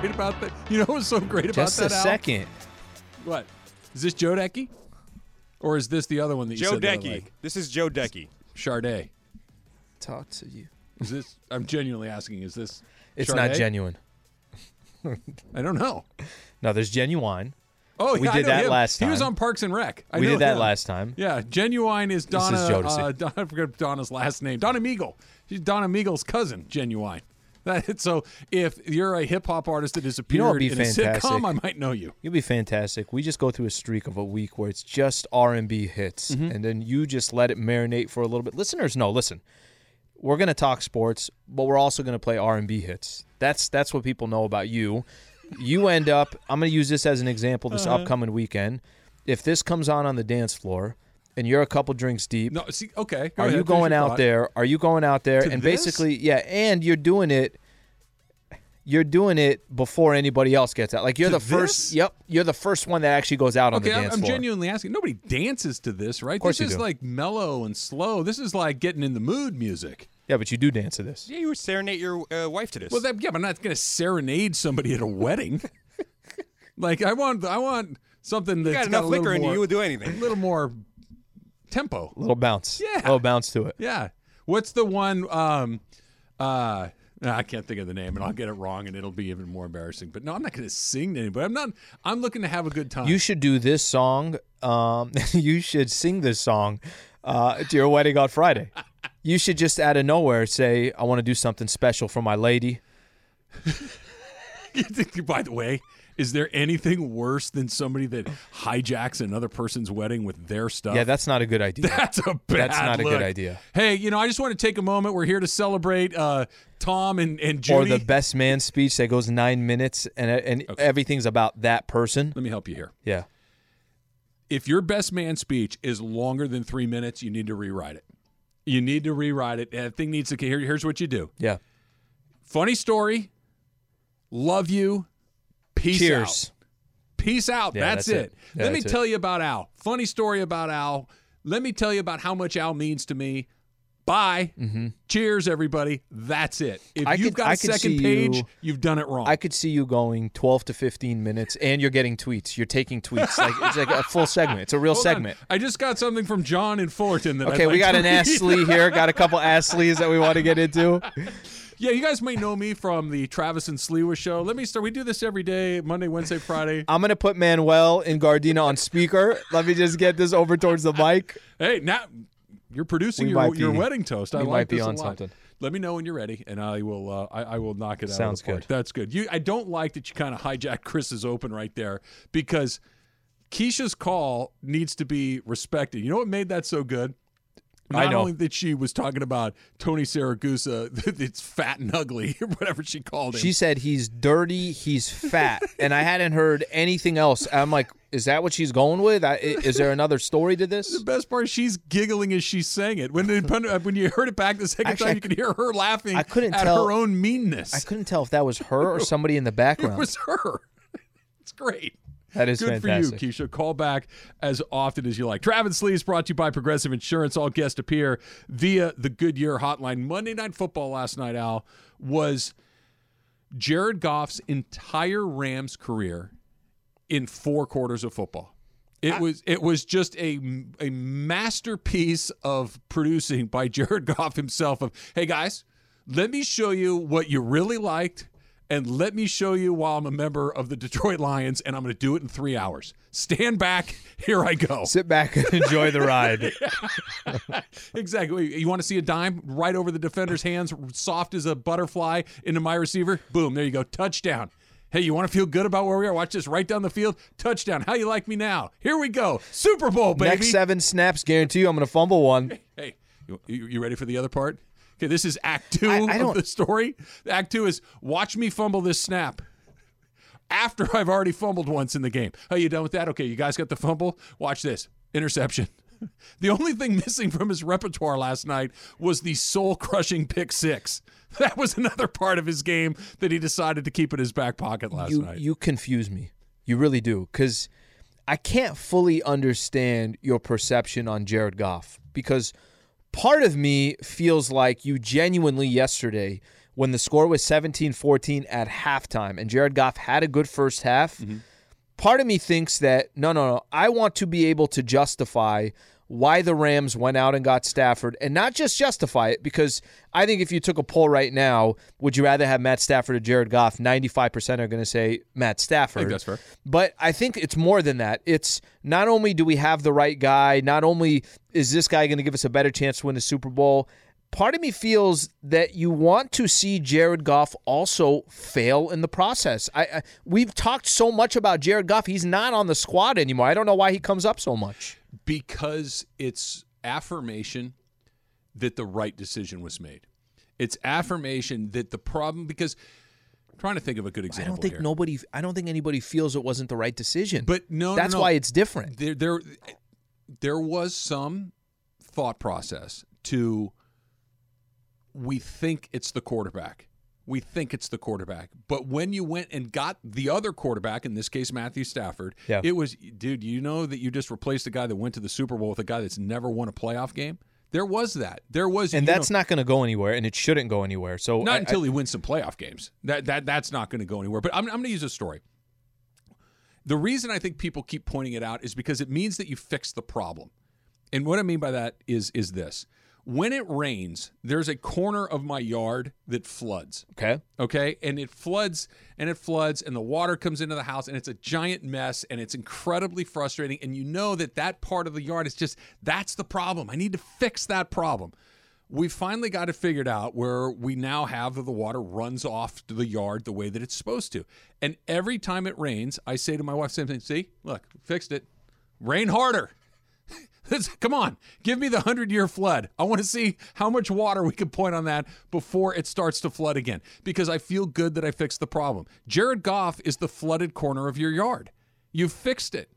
Great about that. You know what's so great about Just that? a Al? second. What? Is this Jodeci? Or is this the other one that you Joe said that I Decky. like? This is Joe Decky. Sade. Talk to you. Is this? I'm genuinely asking. Is this? It's Sade? not Ginuwine. I don't know. No, there's Ginuwine. Oh, We yeah, did know that him. last He was on Parks and Rec. I we did that him. last time. Yeah, Ginuwine is This is Donna. Uh, Donna I forgot Donna's last name. Donna Meagle. She's Donna Meagle's cousin. Ginuwine. That, so if you're a hip hop artist that You know disappeared what'd be in a sitcom, I might know you. You'll be fantastic. We just go through a streak of a week where it's just R and B hits, Mm-hmm. and then you just let it marinate for a little bit. Listeners, no, Listen, we're gonna talk sports, but we're also gonna play R and B hits. That's that's what people know about you. You end up. I'm gonna use this as an example. This Uh-huh. upcoming weekend, if this comes on on the dance floor, and you're a couple drinks deep, No, see, okay. go are ahead, you going out thought. there? Are you going out there To and this? basically, yeah, and you're doing it. You're doing it before anybody else gets out. Like you're To the first. this? Yep, you're the first one that actually goes out on the I'm, dance I'm floor. genuinely asking. Nobody dances to this, right? course this you is do. like mellow and slow. This is like getting in the mood music. Yeah, but you do dance to this. Yeah, you would serenade your uh, wife to this. Well, that, yeah, but I'm not going to serenade somebody at a wedding. like I want, I want something you that's got enough a liquor in you, you would do anything. a little more tempo. A little bounce. Yeah. A little bounce to it. Yeah. What's the one? Um, uh, nah, I can't think of the name, and I'll get it wrong, and it'll be even more embarrassing. But no, I'm not going to sing to anybody. I'm not. I'm looking to have a good time. You should do this song. Um, you should sing this song uh, to your wedding on Friday. You should just out of nowhere say, "I want to do something special for my lady." By the way, is there anything worse than somebody that hijacks another person's wedding with their stuff? Yeah, that's not a good idea. That's a bad That's not a good idea. Hey, you know, I just want to take a moment. We're here to celebrate uh, Tom and, and Judy. or the best man speech that goes nine minutes and and everything's about that person. Let me help you here. Yeah, If your best man speech is longer than three minutes, you need to rewrite it. You need to rewrite it. That thing needs to. Here, here's what you do. yeah. Funny story. Love you. Peace Cheers. out. Peace out. Yeah, that's, that's it. it. Yeah, Let me that's it. tell you about Al. Funny story about Al. Let me tell you about how much Al means to me. Bye. Cheers, everybody. That's it. If Mm-hmm. I you've could- got a second page, you- you've done it wrong. I could see you going twelve to fifteen minutes, and you're getting tweets. You're taking tweets. Like it's like a full segment. It's a real Hold on. segment. I just got something from John in Fullerton. That Okay, we got an. Astley here. Got a couple Astleys that we want to get into. Yeah, you guys may know me from the Travis and Sliwa show. Let me start. We do this every day Monday, Wednesday, Friday. I'm gonna put Manuel and Gardena on speaker. Let me just get this over towards the mic. Hey, now you're producing We your, your be- wedding toast. I we like might be this a on lot. something. Let me know when you're ready, and I will. Uh, I, I will knock it out. Sounds of the park. good. That's good. You. I don't like that you kind of hijacked Chris's open right there because Keisha's call needs to be respected. You know what made that so good? Not I know. only that she was talking about Tony Siragusa, it's fat and ugly, or whatever she called him. She said he's dirty, he's fat, and I hadn't heard anything else. I'm like, is that what she's going with? I, is there another story to this? The best part, is she's giggling as she's saying it. When when you heard it back the second Actually, time, you could hear her laughing I couldn't at tell- her own meanness. I couldn't tell if that was her or somebody in the background. it was her. It's great. That is Good fantastic. for you, Keisha. Call back as often as you like. Travis Sliwa's brought to you by Progressive Insurance. All guests appear via the Goodyear hotline. Monday Night Football last night, Al, was Jared Goff's entire Rams career in four quarters of football. It was it was just a a masterpiece of producing by Jared Goff himself. Of hey guys, let me show you what you really liked, and let me show you while I'm a member of the Detroit Lions, and I'm going to do it in three hours. Stand back, here I go. Sit back and enjoy the ride. Exactly. You want to see a dime right over the defender's hands, soft as a butterfly into my receiver? Boom, there you go. Touchdown. Hey, you want to feel good about where we are? Watch this right down the field. Touchdown. How you like me now? Here we go. Super Bowl, baby. Next seven snaps, guarantee you I'm going to fumble one. Hey, you you ready for the other part? Okay, this is Act Two I- I of the story. Act Two is watch me fumble this snap after I've already fumbled once in the game. Are you done with that? Okay, you guys got the fumble. Watch this interception. The only thing missing from his repertoire last night was the soul crushing pick six. That was another part of his game that he decided to keep in his back pocket last You night. you confuse me. You really do cuz I can't fully understand your perception on Jared Goff because part of me feels like you genuinely yesterday when the score was 17-14 at halftime and Jared Goff had a good first half. Mm-hmm. Part of me thinks that no, no, no. I want to be able to justify why the Rams went out and got Stafford and not just justify it because I think if you took a poll right now, would you rather have Matt Stafford or Jared Goff? 95% are going to say Matt Stafford. that's fair. But I think it's more than that. It's not only do we have the right guy, not only is this guy going to give us a better chance to win the Super Bowl, part of me feels that you want to see Jared Goff also fail in the process. I, I we've talked so much about Jared Goff, he's not on the squad anymore. I don't know why he comes up so much. Because it's affirmation that the right decision was made. It's affirmation that the problem because I'm trying to think of a good example. I don't think here. nobody I don't think anybody feels it wasn't the right decision. But no, no, That's no. why it's different. there there there was some thought process to we think it's the quarterback. We think it's the quarterback. But when you went and got the other quarterback, in this case Matthew Stafford, Yeah. it was dude, you know that you just replaced the guy that went to the Super Bowl with a guy that's never won a playoff game? There was that. There was And that's know, not going to go anywhere and it shouldn't go anywhere. So not I- until he wins some playoff games. That that that's not going to go anywhere. But I'm, I'm going to use a story. The reason I think people keep pointing it out is because it means that you fixed the problem. And what I mean by that is is this. When it rains, there's a corner of my yard that floods. okay. Okay. And it floods and it floods and the water comes into the house and it's a giant mess and it's incredibly frustrating. And you know that that part of the yard is just, that's the problem. I need to fix that problem. We finally got it figured out where we now have that the water runs off to the yard the way that it's supposed to. And every time it rains, I say to my wife, same thing, see, look, fixed it. Rain harder. Come on, give me the 100 year flood. I want to see how much water we can point on that before it starts to flood again because I feel good that I fixed the problem. Jared Goff is the flooded corner of your yard. You've fixed it.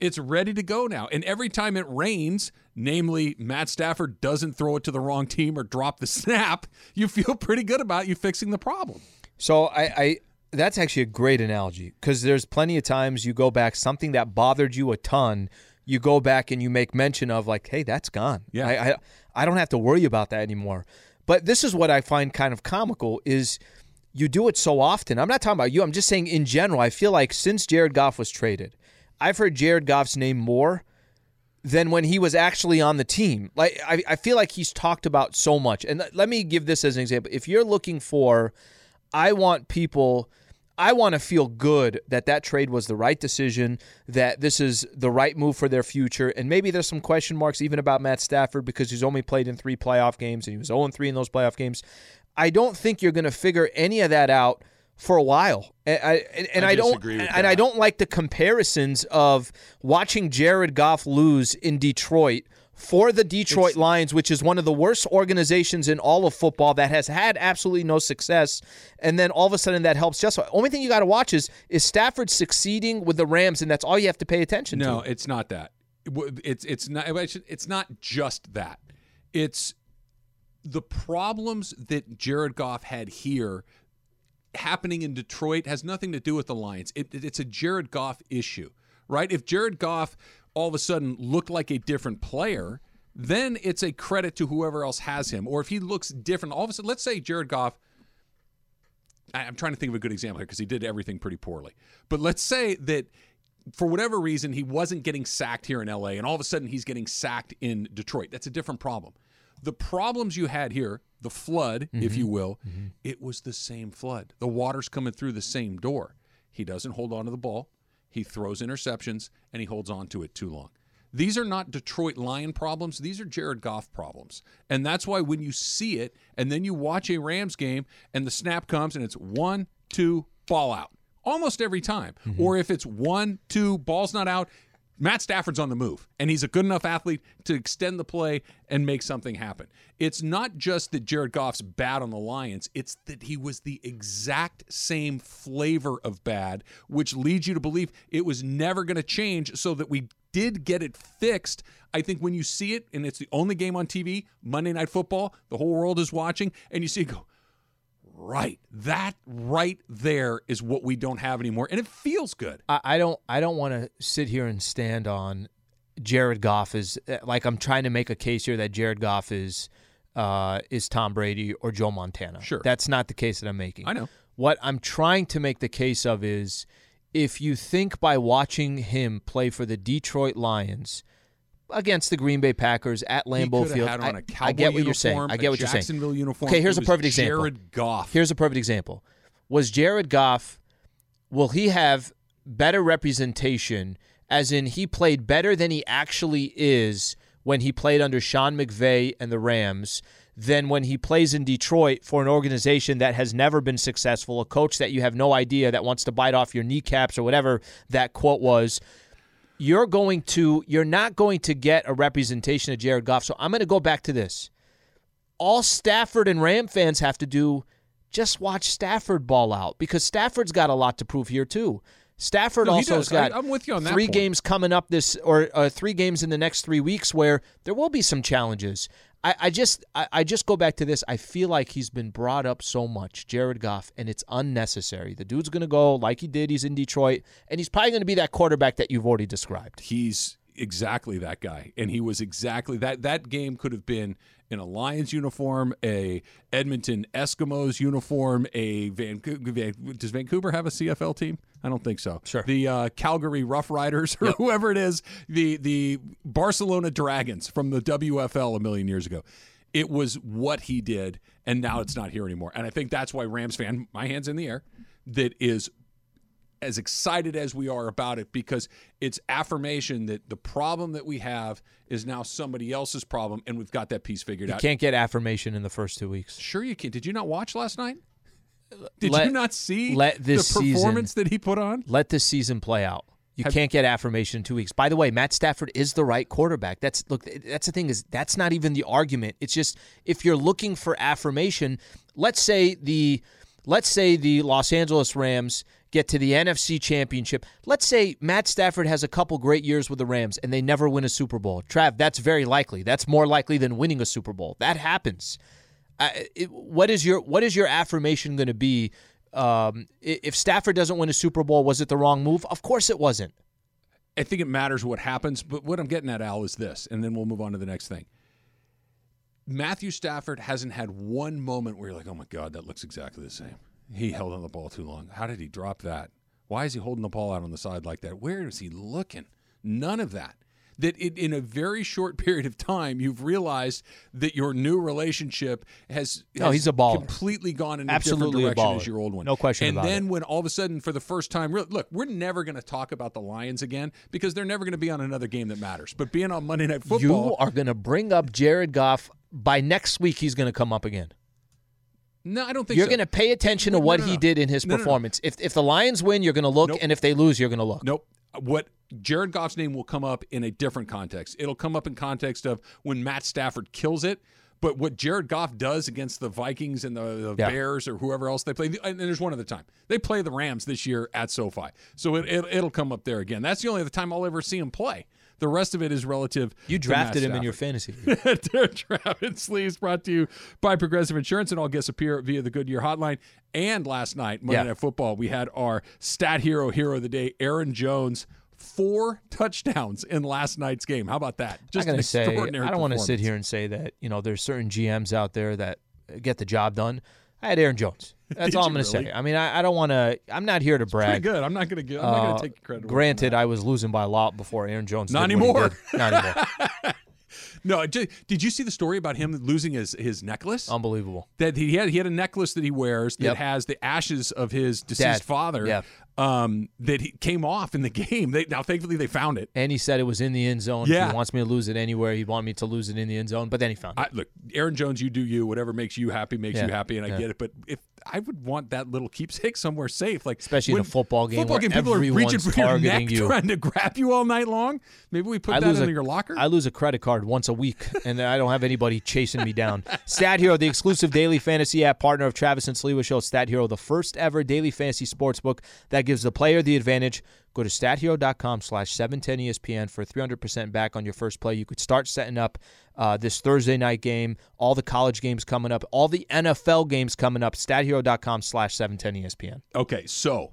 It's ready to go now. And every time it rains, namely Matt Stafford doesn't throw it to the wrong team or drop the snap, you feel pretty good about you fixing the problem. So I, I that's actually a great analogy because there's plenty of times you go back something that bothered you a ton, you go back and you make mention of like, hey, that's gone. Yeah. I, I I don't have to worry about that anymore. But this is what I find kind of comical is you do it so often. I'm not talking about you. I'm just saying in general. I feel like since Jared Goff was traded, I've heard Jared Goff's name more than when he was actually on the team. Like I, I feel like he's talked about so much. And let- let me give this as an example. If you're looking for, I want people. I want to feel good that that trade was the right decision, that this is the right move for their future. And maybe there's some question marks even about Matt Stafford because he's only played in three playoff games and he was 0 3 in those playoff games. I don't think you're going to figure any of that out for a while. And I, and, and I I, don't and I don't like the comparisons of watching Jared Goff lose in Detroit for the Detroit Lions, which is one of the worst organizations in all of football that has had absolutely no success, and then all of a sudden that helps just only thing you got to watch is is Stafford succeeding with the Rams, and that's all you have to pay attention No, to. No, it's not that. It's it's not. It's not just that. It's the problems that Jared Goff had here happening in Detroit has nothing to do with the Lions. It- it's a Jared Goff issue, right? If Jared Goff all of a sudden look like a different player, then it's a credit to whoever else has him. Or if he looks different, all of a sudden, let's say Jared Goff I- I'm trying to think of a good example here because he did everything pretty poorly. But let's say that for whatever reason he wasn't getting sacked here in LA and all of a sudden he's getting sacked in Detroit. That's a different problem. The problems you had here, the flood, if mm-hmm. you will, mm-hmm. it was the same flood. The water's coming through the same door. He doesn't hold on to the ball. He throws interceptions and he holds on to it too long. These are not Detroit Lion problems. These are Jared Goff problems. And that's why when you see it and then you watch a Rams game and the snap comes and it's one, two, ball out almost every time. Mm-hmm. Or if it's one, two, ball's not out, Matt Stafford's on the move and he's a good enough athlete to extend the play and make something happen. It's not just that Jared Goff's bad on the Lions, it's that he was the exact same flavor of bad, which leads you to believe it was never going to change so that we did get it fixed. I think when you see it and it's the only game on TV, Monday Night Football, the whole world is watching, and you see it go, right, that right there is what we don't have anymore. And it feels good. I, I don't I don't want to sit here and stand on Jared Goff is uh, like I'm trying to make a case here that Jared Goff is uh, is Tom Brady or Joe Montana. Sure. that's not the case that I'm making. I know. What I'm trying to make the case of is if you think by watching him play for the Detroit Lions against the Green Bay Packers at Lambeau Field, had on a I, I get what you're saying. I get what you're saying. Jacksonville uniform. Okay, here's a perfect example. Jared Goff. Here's a perfect example. Was Jared Goff, will he have better representation, as in he played better than he actually is when he played under Sean McVay and the Rams than when he plays in Detroit for an organization that has never been successful, a coach that you have no idea that wants to bite off your kneecaps or whatever that quote was? You're going to, you're not going to get a representation of Jared Goff. So I'm going to go back to this all Stafford and Ram fans have to do just watch Stafford ball out because Stafford's got a lot to prove here too. Stafford No, also's got I- I'm with you on that three point. games coming up this or uh, three games in the next three weeks where there will be some challenges. I, I just I, I just go back to this. I feel like he's been brought up so much, Jared Goff, and it's unnecessary. The dude's gonna go like he did. He's in Detroit, and he's probably gonna be that quarterback that you've already described. he's exactly that guy. And he was exactly that that game could have been in a lions uniform a edmonton eskimos uniform a vancouver does vancouver have a cfl team? I don't think so. Sure. the uh, calgary rough riders or whoever it is the the barcelona dragons from the wfl a million years ago. It was what he did and now it's not here anymore. And i think that's why rams fan my hands in the air that is as excited as we are about it because it's affirmation that the problem that we have is now somebody else's problem and we've got that piece figured You out. You can't get affirmation in the first two weeks. Sure you can. Did you not watch last night? Did Let- you not see let the this season- performance that he put on? Let this season play out. You Have- can't get affirmation in two weeks. By the way, Matt Stafford is the right quarterback. That's look. That's the thing is that's not even the argument. It's just if you're looking for affirmation, let's say the let's say the Los Angeles Rams get to the NFC Championship. Let's say Matt Stafford has a couple great years with the Rams and they never win a Super Bowl. Trav, that's very likely. That's more likely than winning a Super Bowl. That happens. It, what is your what is your affirmation going to be? Um, if Stafford doesn't win a Super Bowl, was it the wrong move? Of course it wasn't. I think it matters what happens, but what I'm getting at, Al, is this, and then we'll move on to the next thing. Matthew Stafford hasn't had one moment where you're like, oh my God, that looks exactly the same. He held on the ball too long. How did he drop that? Why is he holding the ball out on the side like that? Where is he looking? None of that. That it, in a very short period of time, you've realized that your new relationship has, No, he's a baller. completely gone in Absolutely a a different direction baller. as your old one. No question and about it. then when all of a sudden, for the first time, look, we're never going to talk about the Lions again because they're never going to be on another game that matters. But being on Monday Night Football, You are going to bring up Jared Goff. By next week, he's going to come up again. No, I don't think You're so. going to pay attention to No, what no, he did in his No, no, no. performance. If if the Lions win, you're going to look, Nope. and if they lose, you're going to look. Nope. What Jared Goff's name will come up in a different context. It'll come up in context of when Matt Stafford kills it. But what Jared Goff does against the Vikings and the, the Yeah. Bears or whoever else they play, and there's one other time they play the Rams this year at SoFi, so it, it, it'll come up there again. That's the only other time I'll ever see him play. The rest of it is relative. You drafted him in your fantasy. league. Travis Sliwa's brought to you by Progressive Insurance, and all guests appear via the Goodyear Hotline. And last night, Monday Yeah. Night Football, we had our stat hero hero of the day, Aaron Jones, four touchdowns in last night's game. How about that? Just an to say. I don't want to sit here and say that you know there's certain GMs out there that get the job done. I had Aaron Jones. That's all I'm going to really? say. I mean, I, I don't want to. I'm not here to brag. good. I'm not going to give. I'm not going Uh, to take credit. Granted. I was losing by a lot before Aaron Jones. Not did what he anymore. Not anymore. no. Did, did you see the story about him losing his his necklace? Unbelievable. that he had he had a necklace that he wears that Yep. has the ashes of his deceased Dad. father. Yeah. Um, that he came off in the game. They, now, thankfully, they found it. And he said it was in the end zone. Yeah. he wants me to lose it anywhere, he'd want me to lose it in the end zone. But then he found it. Look, Aaron Jones, you do you. Whatever makes you happy makes Yeah, you happy, and I yeah. get it. But if I would want that little keepsake somewhere safe, like Especially in a football game football game, people are reaching for your neck, you. trying to grab you all night long. Maybe we put I that in a- your locker. I lose a credit card once a week, and I don't have anybody chasing me down. Stat Hero, the exclusive daily fantasy app partner of Travis and Sliwa Show. Stat Hero, the first ever daily fantasy sports book that gives the player the advantage. Go to stathero.com slash 710ESPN for 300% back on your first play. You could start setting up uh, this Thursday night game, all the college games coming up, all the NFL games coming up. Stathero.com slash 710ESPN. okay, so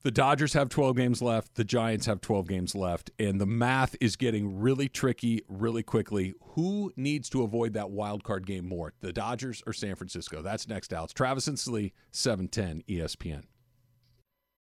The Dodgers have 12 games left. The Giants have 12 games left. And the math is getting really tricky really quickly. Who needs to avoid that wild card game more, the Dodgers or San Francisco? That's next out. It's Travis and Sliwa, 710 ESPN.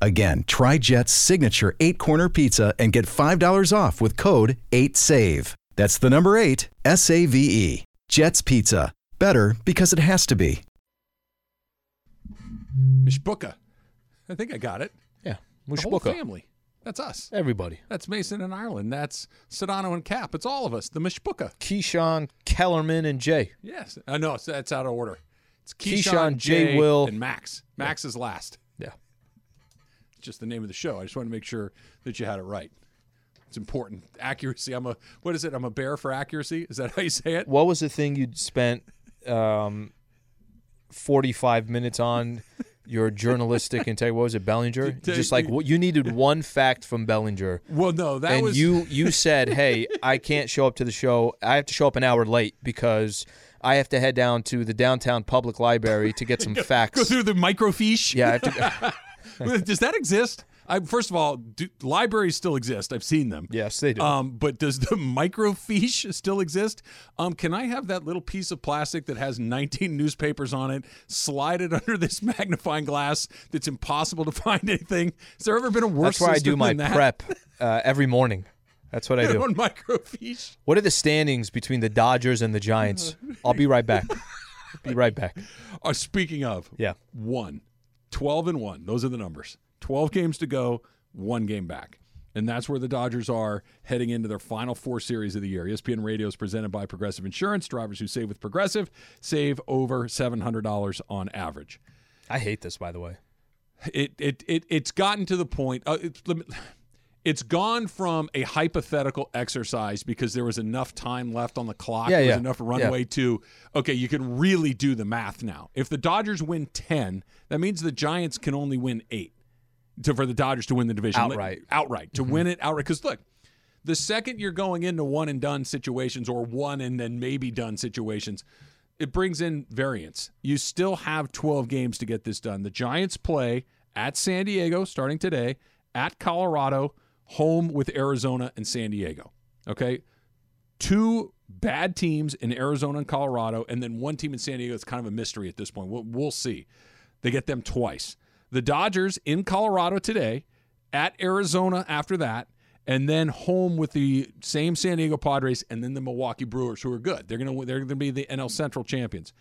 Again, try Jet's signature eight corner pizza and get $5 off with code 8SAVE. That's the number eight, S A V E. Jet's Pizza. Better because it has to be. Mishbuka. I think I got it. Yeah, The whole family. That's us. Everybody. That's Mason and Ireland. That's Sedano and Cap. It's all of us. The Mishbuka. Keyshawn, Kellerman, and Jay. Yes. Uh, I know. It's, that's out of order. It's Keyshawn, Keyshawn, Jay, Jay, Will. and Max. Max is last. Just the name of the show. I just want to make sure that you had it right. It's important. Accuracy. I'm a what is it? I'm a bear for accuracy. Is that how you say it? What was the thing you'd spent um, 45 minutes on? Your journalistic integrity. What was it, Bellinger? Just like what you needed one fact from Bellinger, Well, no, that and was you you said, "Hey, I can't show up to the show. I have to show up an hour late because I have to head down to the downtown public library to get some facts." go through the microfiche. yeah, I have to, Does that exist? I, first of all, do, libraries still exist. I've seen them. yes, they do. Um, but does the microfiche still exist? Um, can I have that little piece of plastic that has 19 newspapers on it, slide it under this magnifying glass that's impossible to find anything? Has there ever been a worse That's where I do my prep uh, every morning. That's what I do. on microfiche. What are the standings between the Dodgers and the Giants? I'll be right back. be right back. Uh, speaking of, Yeah. one, 12 and one. Those are the numbers. 12 games to go, one game back. And that's where the Dodgers are heading into their final four series of the year. ESPN Radio is presented by Progressive Insurance. Drivers who save with Progressive save over $700 on average. I hate this, by the way. It it it it's gotten to the point. Uh, it's let me- it's gone from a hypothetical exercise because there was enough time left on the clock. Yeah, there was yeah. enough runway to okay. You can really do the math now. If the Dodgers win ten, that means the Giants can only win eight to for the Dodgers to win the division Outright. Mm-hmm. Outright to win it outright. Because look, the second you're going into one and done situations or one and then maybe done situations, it brings in variance. You still have 12 games to get this done. The Giants play at San Diego starting today, at Colorado, home with Arizona and San Diego. Okay? Two bad teams in Arizona and Colorado, and then one team in San Diego. It's kind of a mystery at this point. We'll, we'll see. They get them twice. The Dodgers in Colorado today, at Arizona after that, and then home with the same San Diego Padres, and then the Milwaukee Brewers, who are good. They're gonna they're gonna be the NL Central champions.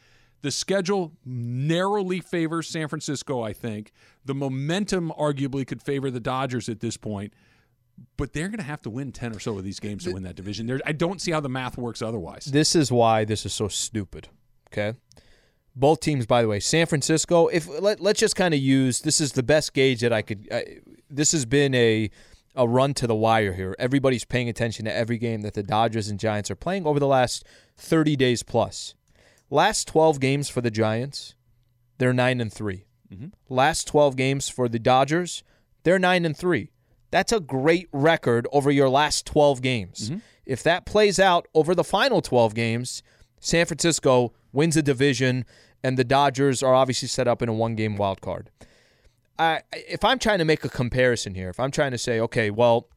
The schedule narrowly favors San Francisco, I think. The momentum arguably could favor the Dodgers at this point, but they're going to have to win 10 or so of these games to win that division. There, I don't see how the math works otherwise. This is why this is so stupid. Okay. Both teams, by the way, San Francisco. If let, let's just kind of use this is the best gauge that I could. I, this has been a a run to the wire here. Everybody's paying attention to every game that the Dodgers and Giants are playing over the last 30 days plus. Last 12 games for the Giants, they're 9 and 3. Mm-hmm. Last 12 games for the Dodgers, they're 9 and 3. That's a great record over your last 12 games. Mm-hmm. If that plays out over the final 12 games, San Francisco wins the division and the Dodgers are obviously set up in a one-game wild card. I, if I'm trying to make a comparison here, if I'm trying to say, okay, well,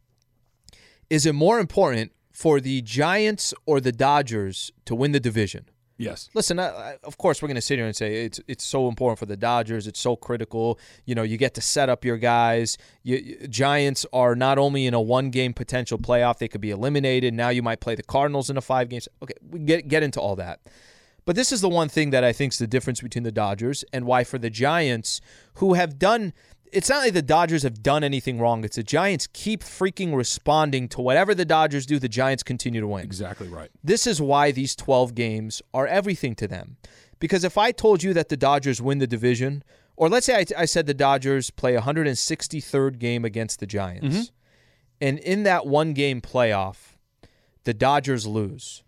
is it more important for the Giants or the Dodgers to win the division? Yes. Listen, I, I, of course, we're going to sit here and say it's it's so important for the Dodgers. It's so critical. You know, you get to set up your guys. You, you- Giants are not only in a one game potential playoff, they could be eliminated. Now you might play the Cardinals in a five games. Okay, we get get into all that. But this is the one thing that I think is the difference between the Dodgers and why for the Giants, who have done. It's not like the Dodgers have done anything wrong. It's the Giants keep freaking responding to whatever the Dodgers do. The Giants continue to win Exactly right. this is why these 12 games are everything to them. Because if I told you that the Dodgers win the division, or let's say I, I said the Dodgers play 163rd game against the Giants, mm-hmm. and in that one game playoff, the Dodgers lose,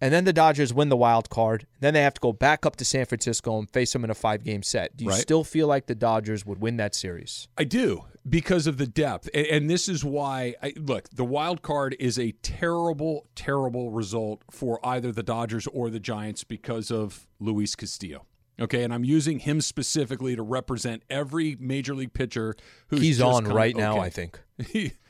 and then the Dodgers win the wild card, then they have to go back up to San Francisco and face them in a five game set. Do you Right. still feel like the Dodgers would win that series? I do because of the depth, and, and this is why. I, look, the wild card is a terrible, terrible result for either the Dodgers or the Giants because of Luis Castillo. Okay, and I'm using him specifically to represent every major league pitcher who's He's on right now, okay. I think. He-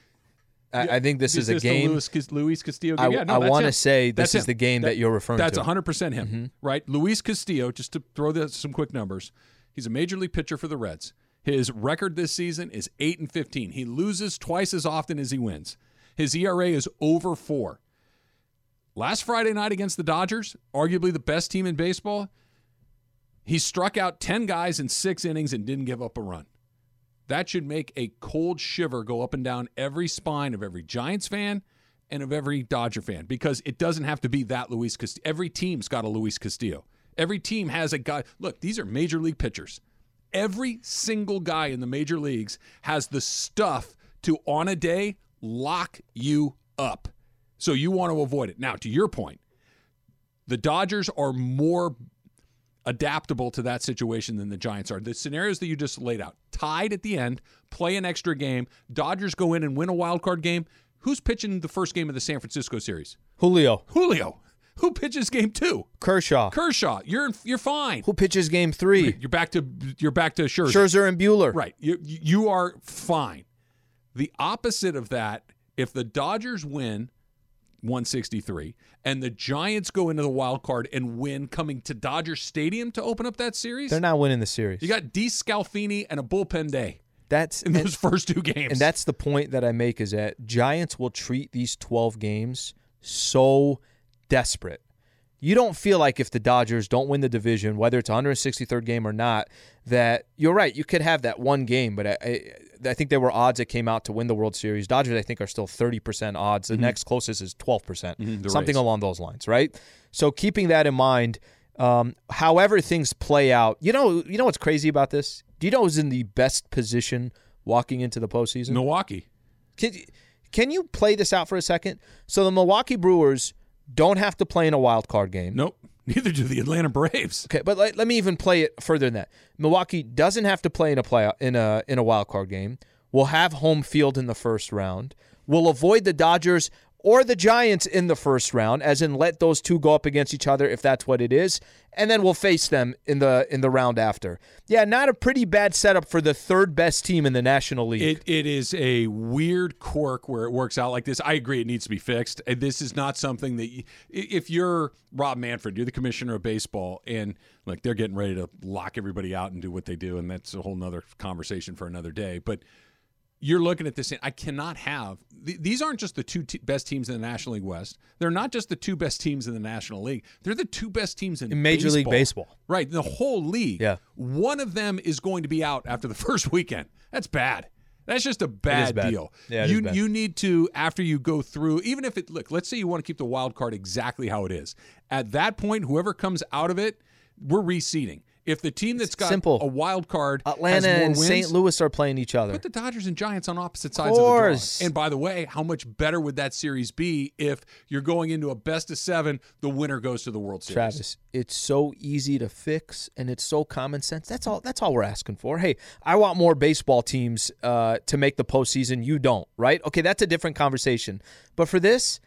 I, I think this is, a game. Luis, Luis Castillo I, game. Yeah, no, I want to say this That's is him. the game that, you're referring to. That's 100% him, Mm-hmm. right? Luis Castillo, just to throw this, some quick numbers, he's a major league pitcher for the Reds. His record this season is 8 and 15. He loses twice as often as he wins. His ERA is over 4. Last Friday night against the Dodgers, arguably the best team in baseball, he struck out 10 guys in 6 innings and didn't give up a run. That should make a cold shiver go up and down every spine of every Giants fan and of every Dodger fan because it doesn't have to be that Luis Castillo. Every team's got a Luis Castillo. Every team has a guy. Look, these are major league pitchers. Every single guy in the major leagues has the stuff to, on a day, lock you up. So you want to avoid it. Now, to your point, the Dodgers are more adaptable to that situation than the Giants are. The scenarios that you just laid out, tied at the end, play an extra game, Dodgers go in and win a wild card game. Who's pitching the first game of the San Francisco series? Julio, Julio. Who pitches game 2? Kershaw, Kershaw. You're you're fine. who pitches game three? You're back to you're back to Scherzer. Scherzer and Buehler. Right. You you are fine. The opposite of that, if the Dodgers win 163 and the Giants go into the wild card and win coming to Dodger Stadium to open up that series, They're not winning the series. you got DeSclafani and a bullpen day that's in and- those first two games. And that's the point that I make is that Giants will treat these 12 games so desperate. You don't feel like if the Dodgers don't win the division, whether it's a 163rd game or not, that you're right. You could have that one game, but I, I, I think there were odds that came out to win the World Series. Dodgers, I think, are still 30% odds. The next closest is 12%, the something Rays. along those lines, right? So keeping that in mind, um, however things play out, you know, you know what's crazy about this? Do you know who's in the best position walking into the postseason? Milwaukee. Can, can you play this out for a second? So the Milwaukee Brewers don't have to play in a wild card game. Nope. Neither do the Atlanta Braves. Okay, but let, let me even play it further than that. Milwaukee doesn't have to play in a play in a in a wild card game. We'll have home field in the first round. We'll avoid the Dodgers or the Giants in the first round, as in let those two go up against each other if that's what it is, and then we'll face them in the in the round after. Yeah, not a pretty bad setup for the third best team in the National League. It, it is a weird quirk where it works out like this. I agree it needs to be fixed. This is not something that, you, if you're Rob Manfred, you're the commissioner of baseball, and like they're getting ready to lock everybody out and do what they do, and that's a whole nother conversation for another day. But you're looking at this and I cannot have th- these aren't just the two te- best teams in the National League West. They're not just the two best teams in the National League. They're the two best teams in, In Major League Baseball. Right, the whole league. Yeah. One of them is going to be out after the first weekend. That's bad. That's just a bad, bad. deal. Yeah, you you need to after you go through even if it look, let's say you want to keep the wild card exactly how it is. At that point, whoever comes out of it, we're reseeding. If the team that's got simple. a wild card Atlanta and St. Louis are playing each other. Put the Dodgers and Giants on opposite sides of, course. the draw. And by the way, how much better would that series be if you're going into a best of seven, the winner goes to the World Series? Travis, it's so easy to fix and it's so common sense. That's all. That's all we're asking for. Hey, I want more baseball teams uh, to make the postseason. You don't, right? Okay, that's a different conversation. But for this,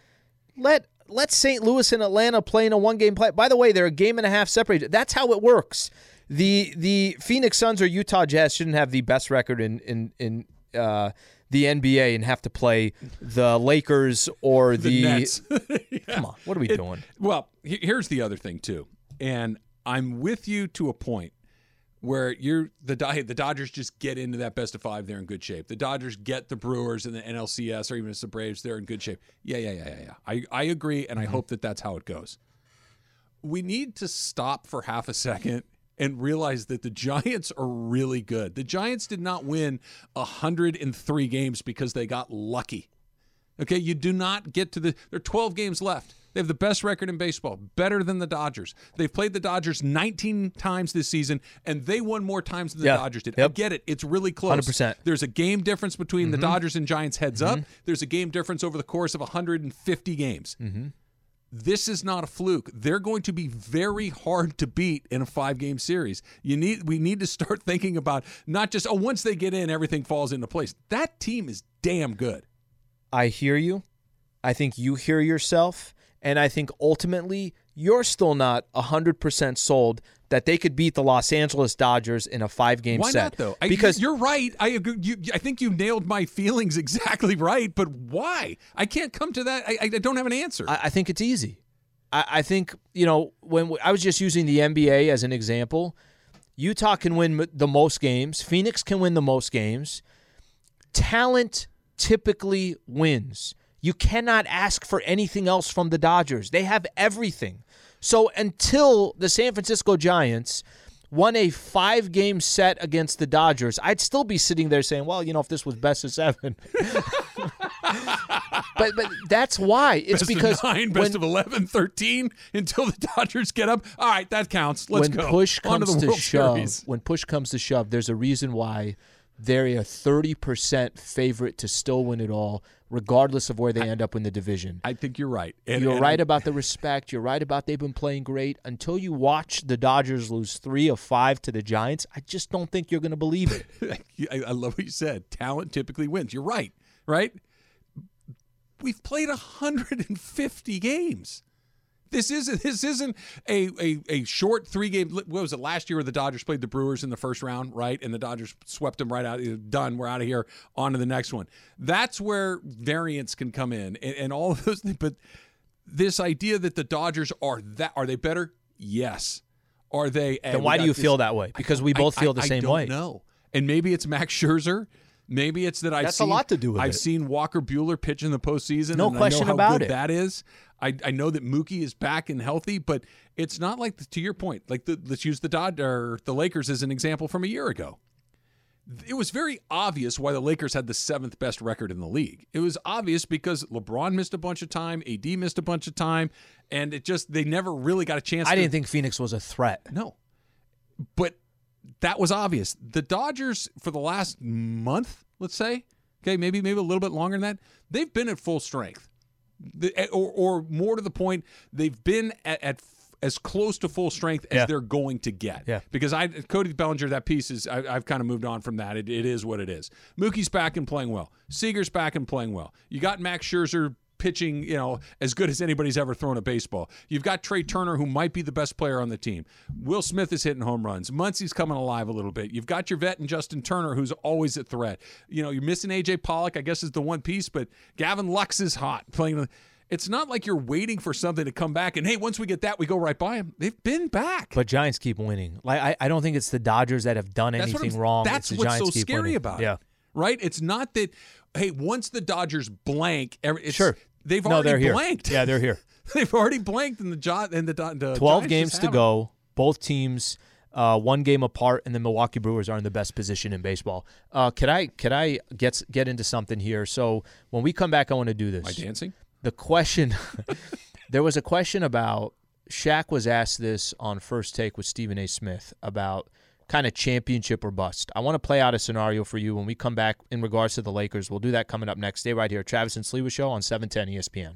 let let St. Louis and Atlanta play in a one game play. By the way, they're a game and a half separated. That's how it works. The the Phoenix Suns or Utah Jazz shouldn't have the best record in in in. Uh, the NBA and have to play the Lakers or The the, Nets. come on, what are we doing? Well, here's the other thing too, and I'm with you to a point where you're the the Dodgers just get into that best of five. They're in good shape. The Dodgers get the Brewers and the NLCS, or even the Braves, they're in good shape. Yeah, yeah, yeah, yeah, yeah. I I agree, and I hope that that's how it goes. We need to stop for half a second and realize that the Giants are really good. The Giants did not win 103 games because they got lucky. Okay, you do not get to the. There are 12 games left. They have the best record in baseball, better than the Dodgers. They've played the Dodgers 19 times this season, and they won more times than the. Dodgers did. I get it. It's really close. 100%. There's a game difference between the Mm-hmm. Dodgers and Giants heads up. There's a game difference over the course of 150 games. Mm-hmm. This is not a fluke. They're going to be very hard to beat in a five-game series. You need we need to start thinking about not just oh once they get in everything falls into place. That team is damn good. I hear you. I think you hear yourself. And I think ultimately you're still not 100% sold that they could beat the Los Angeles Dodgers in a five game set. Why not though? I, because you're right. I agree. You, I think you nailed my feelings exactly right. But why? I can't come to that. I, I don't have an answer. I, I think it's easy. I, I think, you know, when I was just using the NBA as an example, Utah can win the most games, Phoenix can win the most games. Talent typically wins. You cannot ask for anything else from the Dodgers. They have everything. So until the San Francisco Giants won a five game set against the Dodgers, I'd still be sitting there saying, well, you know, if this was best of seven. but but that's why. It's best because of nine, best when, of 11, 13 until the Dodgers get up. All right, that counts. Let's when go. push comes to the to World shove, Series. when push comes to shove, there's a reason why they're a 30% favorite to still win it all, regardless of where they end up in the division. I think you're right. And- You're and right I- about the respect. You're right about they've been playing great. Until you watch the Dodgers lose three of five to the Giants, I just don't think you're going to believe it. I, I love what you said. Talent typically wins. You're right. Right. We've played 150 games. This isn't this isn't a, a, a short three game. What was it last year where the Dodgers played the Brewers in the first round, right? And the Dodgers swept them right out. Uh, done. We're out of here. On to the next one. That's where variance can come in, and, and all of those. Things. But this idea that the Dodgers are that are they better? Yes. Are they? Eh, then why do you feel that way? Because we both feel the same don't way. No. And maybe it's Max Scherzer. Maybe it's that I've That's a seen, lot to do with I've it. seen Walker Buehler pitch in the postseason. No question I about it. That is. I, I know that Mookie is back and healthy, but it's not like to your point. Like the, let's use the Dod or the Lakers as an example from a year ago. It was very obvious why the Lakers had the seventh best record in the league. It was obvious because LeBron missed a bunch of time, AD missed a bunch of time, and it just they never really got a chance. I to, didn't think Phoenix was a threat. no. But that was obvious. The Dodgers for the last month, let's say, okay, maybe maybe a little bit longer than that, they've been at full strength. Eh, or, or more to the point, they've been at, at as close to full strength as Yeah. they're going to get. Yeah. Because I Cody Bellinger, that piece is I, I've kind of moved on from that. It, it is what it is. Mookie's back and playing well. Seager's back and playing well. You got Max Scherzer pitching, you know, as good as anybody's ever thrown a baseball. You've got Trea Turner, who might be the best player on the team. Will Smith is hitting home runs. Muncy's coming alive a little bit. You've got your vet and Justin Turner, who's always a threat. You know, you're missing AJ Pollock, I guess is the one piece, but Gavin Lux is hot playing. It's not like you're waiting for something to come back and hey, once we get that, we go right by him. They've been back. But Giants keep winning. Like I, I don't think it's the Dodgers that have done That's anything wrong. That's what's Giants so scary winning. about yeah. it. Right? It's not that hey, once the Dodgers blank, every- it's, Sure. They've No, already they're here. blanked. Yeah, they're here. they've already blanked in the John and the, the 12 Giants games to haven't. go. Both teams uh, one game apart, and the Milwaukee Brewers are in the best position in baseball. Uh, could I could I get get into something here? So when we come back, I want to do this. I dancing? The question there was a question about Shaq was asked this on first take with Stephen A. Smith about kind of championship or bust. I want to play out a scenario for you when we come back in regards to the Lakers. We'll do that coming up next. Stay right here. Travis and Sliwa Show on E 710 ESPN.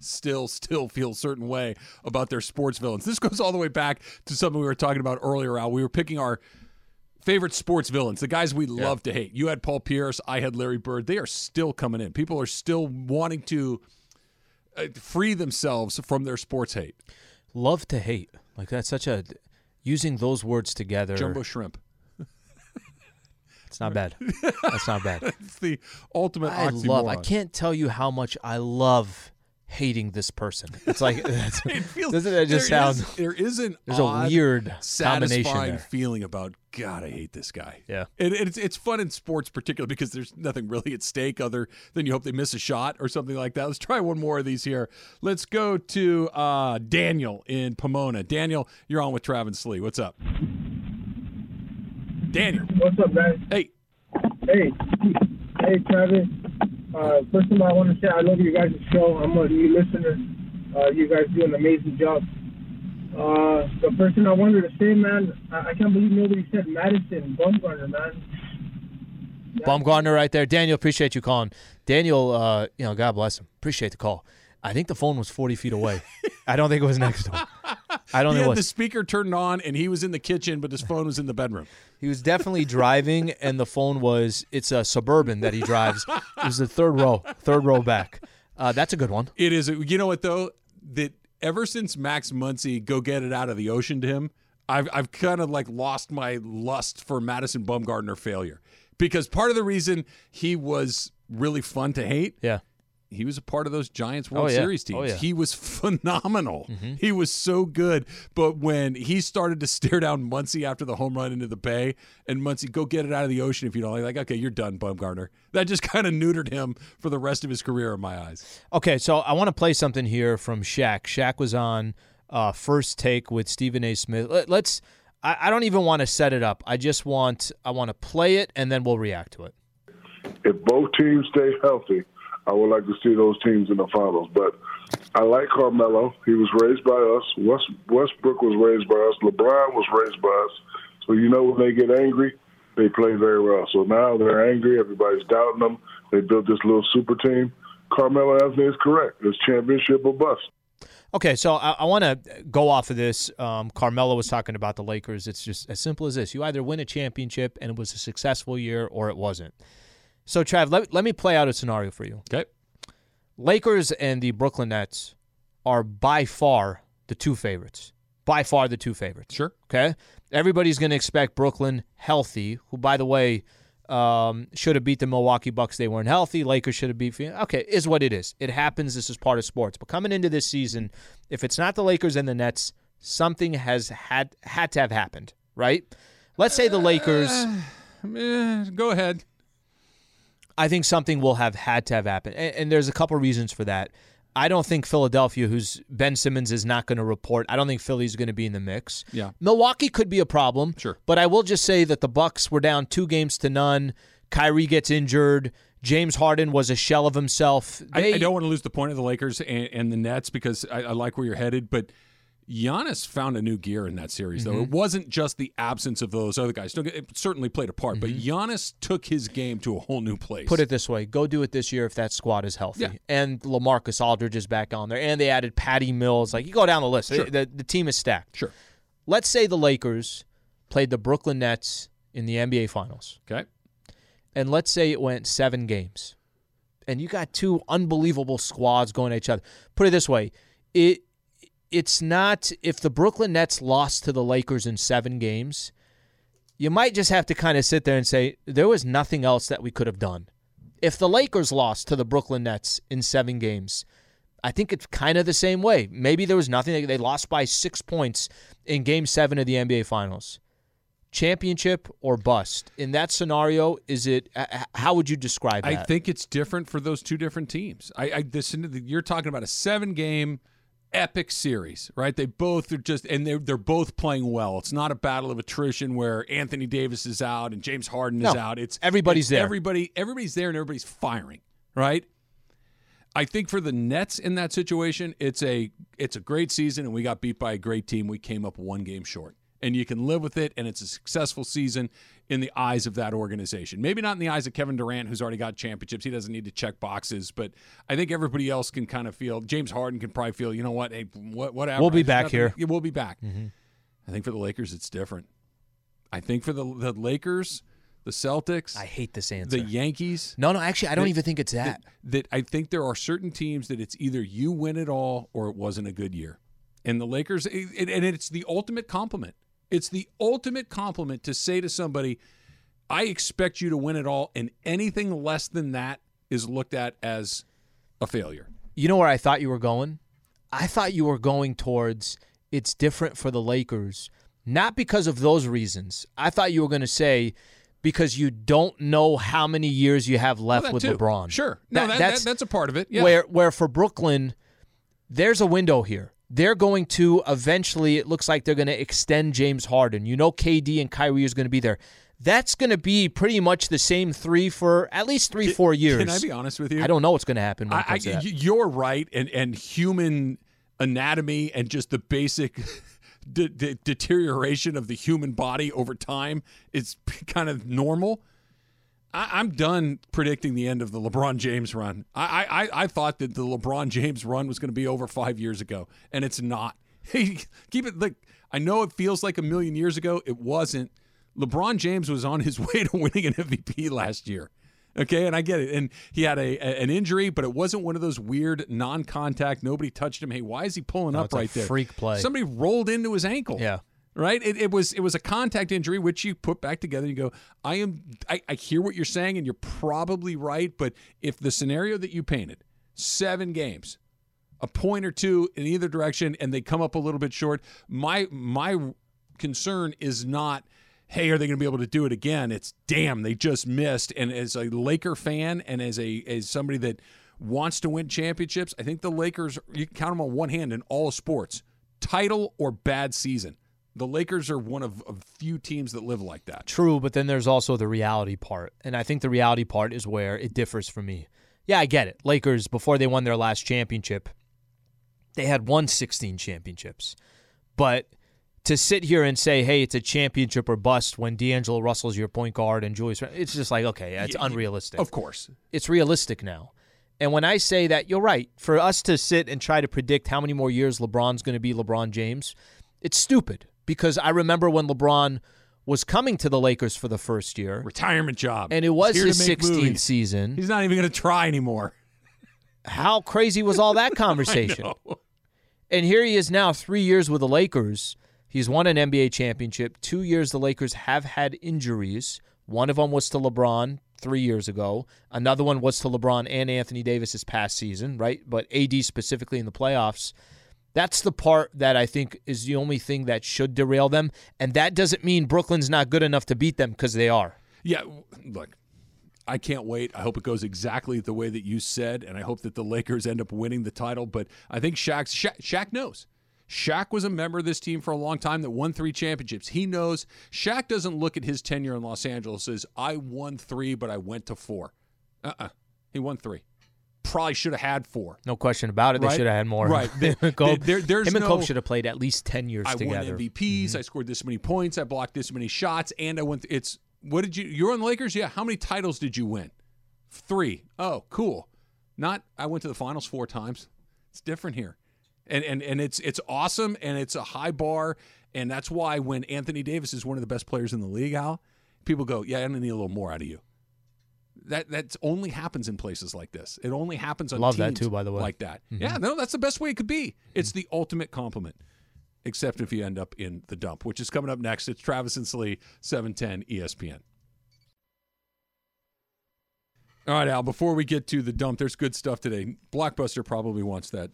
still still feel a certain way about their sports villains this goes all the way back to something we were talking about earlier al we were picking our favorite sports villains the guys we love to hate you had paul pierce i had larry bird they are still coming in people are still wanting to uh, free themselves from their sports hate Love to hate. Like that's such a using those words together. jumbo shrimp It's not bad. That's not bad. it's the ultimate I oxymoron love. I can't tell you how much I love hating this person. It's like that's, it feels, doesn't that just there sound? is- there is an There's a weird combination satisfying there. feeling about God, I hate this guy. Yeah. and, and it's it's fun in sports, particularly because there's nothing really at stake other than you hope they miss a shot or something like that. Let's try one more of these here. Let's go to uh, Daniel in Pomona. Daniel, you're on with Travis Lee. What's up, Daniel? What's up, guys? Hey, Hey, hey, Travis. Uh, first of all, I want to say I love you guys' show. I'm a new listener. Uh, you guys do an amazing job. Uh, the first thing I wanted to say, man, I, I can't believe nobody said Madison Bumgarner, man. Bumgarner right there. Daniel, appreciate you calling. Daniel, uh, you know, God bless him. Appreciate the call. I think the phone was 40 feet away. I don't think it was next to him. I don't know. he it had the speaker turned on and he was in the kitchen, but his phone was in the bedroom. He was definitely driving, and the phone was, it's a Suburban that he drives. It was the third row, third row back. Uh, that's a good one. It is. You know what though? That ever since Max Muncy go get it out of the ocean to him, I've I've kind of like lost my lust for Madison Bumgarner failure because part of the reason he was really fun to hate. Yeah. He was a part of those Giants World Oh, yeah. Series teams. Oh, yeah. Mm-hmm. He was phenomenal. He was so good. But when he started to stare down Muncy after the home run into the bay, and Muncy, go get it out of the ocean if you don't like, like okay, you're done, Bumgarner. That just kind of neutered him for the rest of his career in my eyes. Okay, so I want to play something here from Shaq. Shaq was on uh, first take with Stephen A. Smith. Let, let's. I, I don't even want to set it up. I just want. I want to play it and then we'll react to it. if both teams stay healthy, I would like to see those teams in the finals. But I like Carmelo. He was raised by us. West, Westbrook was raised by us. LeBron was raised by us. So you know when they get angry, they play very well. So now they're angry. Everybody's doubting them. They built this little super team. Carmelo Anthony is correct. It's championship or bust. Okay, so I, I want to go off of this. Um, Carmelo was talking about the Lakers. It's just as simple as this: you either win a championship and it was a successful year, or it wasn't. So, Trav, let, let me play out a scenario for you. Okay. Lakers and the Brooklyn Nets are by far the two favorites. By far the two favorites. Sure. Okay. Everybody's going to expect Brooklyn healthy, who, by the way, um, should have beat the Milwaukee Bucks. They weren't healthy. Lakers should have beat. Phoenix. Okay, is what it is. It happens. This is part of sports. But coming into this season, if it's not the Lakers and the Nets, something has had had to have happened, right? Let's say the Lakers. Eh, go ahead. I think something will have had to have happened, and, and there's a couple reasons for that. I don't think Philadelphia, who's Ben Simmons, is not going to report. I don't think Philly's going to be in the mix. Yeah. Milwaukee could be a problem. Sure. But I will just say that the Bucks were down two games to none. Kyrie gets injured. James Harden was a shell of himself. I, I don't want to lose the point of the Lakers and, and the Nets because I, I like where you're headed, but Giannis found a new gear in that series, though. Mm-hmm. It wasn't just the absence of those other guys. It certainly played a part, but mm-hmm. Giannis took his game to a whole new place. Put it this way: go do it this year if that squad is healthy. Yeah. And LaMarcus Aldridge is back on there, and they added Patty Mills. Like you go down the list, Sure. the, the team is stacked. Sure. Let's say the Lakers played the Brooklyn Nets in the NBA Finals. Okay. and let's say it went seven games, and you got two unbelievable squads going at each other. Put it this way, it it's not if the Brooklyn Nets lost to the Lakers in seven games, you might just have to kind of sit there and say there was nothing else that we could have done. If the Lakers lost to the Brooklyn Nets in seven games, I think it's kind of the same way. Maybe there was nothing. They lost by six points in Game Seven of the NBA Finals championship or bust in that scenario is it how would you describe that I think it's different for those two different teams. I, I this you're talking about a seven game epic series, right? They both are just, and they're they're both playing well. It's not a battle of attrition where Anthony Davis is out and James Harden is No, out. It's everybody's it's there. Everybody, everybody's there, and everybody's firing, right? I think for the Nets in that situation, it's a it's a great season, and we got beat by a great team. We came up one game short, and you can live with it, and it's a successful season in the eyes of that organization. Maybe not in the eyes of Kevin Durant, who's already got championships. He doesn't need to check boxes, but I think everybody else can kind of feel. James Harden can probably feel. You know what? Hey, what, whatever. We'll be back nothing- here. Yeah, we'll be back. Mm-hmm. I think for the Lakers, it's different. I think for the the Lakers, the Celtics, I hate this answer. the Yankees no, no, actually, I don't That- even think it's that. that I think there are certain teams that it's either you win it all or it wasn't a good year. And the Lakers, it, and it's the ultimate compliment. It's the ultimate compliment to say to somebody, I expect you to win it all, and anything less than that is looked at as a failure. You know where I thought you were going? I thought you were going towards it's different for the Lakers, not because of those reasons. I thought you were going to say because you don't know how many years you have left Well, with too. LeBron. Sure. No, That- that, that's that, that's a part of it. Yeah. where where for Brooklyn, there's a window here. They're going to eventually. It looks like they're going to extend James Harden. You know, KD and Kyrie is going to be there. That's going to be pretty much the same three for at least three, four years. Can I be honest with you? I don't know what's going to happen I, I, to that. you're right, and and human anatomy and just the basic de- de- deterioration of the human body over time is kind of normal. I, I'm done predicting the end of the LeBron James run. I I, I- thought that the LeBron James run was going to be over five years ago, and it's not. Hey, keep it like I know it feels like a million years ago. It wasn't. LeBron James was on his way to winning an MVP last year. Okay, and I get it. And he had a, a- an injury, but it wasn't one of those weird non-contact. Nobody touched him. Hey, why is he pulling No, up right there? freak play. Somebody rolled into his ankle. Yeah. Right. It, it was it was a contact injury, which you put back together. and You go, I am. I, I hear what you're saying, and you're probably right. But if the scenario that you painted, seven games, a point or two in either direction, and they come up a little bit short, my my concern is not hey, are they going to be able to do it again? It's damn, they just missed. And as a Laker fan and as a as somebody that wants to win championships, I think the Lakers you can count them on one hand in all sports, title or bad season. The Lakers are one of, a few teams that live like that. True, but then there's also the reality part. And I think the reality part is where it differs for me. Yeah, I get it. Lakers, before they won their last championship, they had won 16 championships. But to sit here and say, hey, it's a championship or bust when D'Angelo Russell's your point guard and Julius, it's just like, okay, it's Y- y- unrealistic. Of course. It's realistic now. And when I say that, you're right. For us to sit and try to predict how many more years LeBron's going to be LeBron James, it's stupid because I remember when LeBron was coming to the Lakers for the first year, Retirement job. and it was his 16th movies. season. He's not even going to try anymore. How crazy was all that conversation? And here he is now, three years with the Lakers. He's won an NBA championship. Two years the Lakers have had injuries. One of them was to LeBron three years ago. Another one was to LeBron and Anthony Davis this past season, right? But AD specifically in the playoffs. That's the part that I think is the only thing that should derail them. And that doesn't mean Brooklyn's not good enough to beat them because they are. Yeah, look, I can't wait. I hope it goes exactly the way that you said, and I hope that the Lakers end up winning the title. But I think Shaq's, Shaq, Shaq knows. Shaq was a member of this team for a long time that won three championships. He knows. Shaq doesn't look at his tenure in Los Angeles as I won three, but I went to four. Uh uh He won three. Probably should have had four. No question about it. They Right. should have had more. Right. Him and Kobe, There- there's him and no- Kobe should have played at least 10 years I together. won MVPs. Mm-hmm. I scored this many points. I blocked this many shots, and I went. it's what did you? You're on the Lakers. Yeah. How many titles did you win? Three. Oh, cool. Not. I went to the finals four times. It's different here, and and and it's it's awesome, and it's a high bar, and that's why when Anthony Davis is one of the best players in the league, Al, people go, yeah, I'm gonna need a little more out of you. That that only happens in places like this. It only happens on Love that teams too, by the way. Mm-hmm. like that. Yeah, no, that's the best way it could be. It's the ultimate compliment except if you end up in the dump, which is coming up next. It's Travis and Sliwa, 710 ESPN. All right, Al, before we get to the dump, there's good stuff today. Blockbuster probably wants that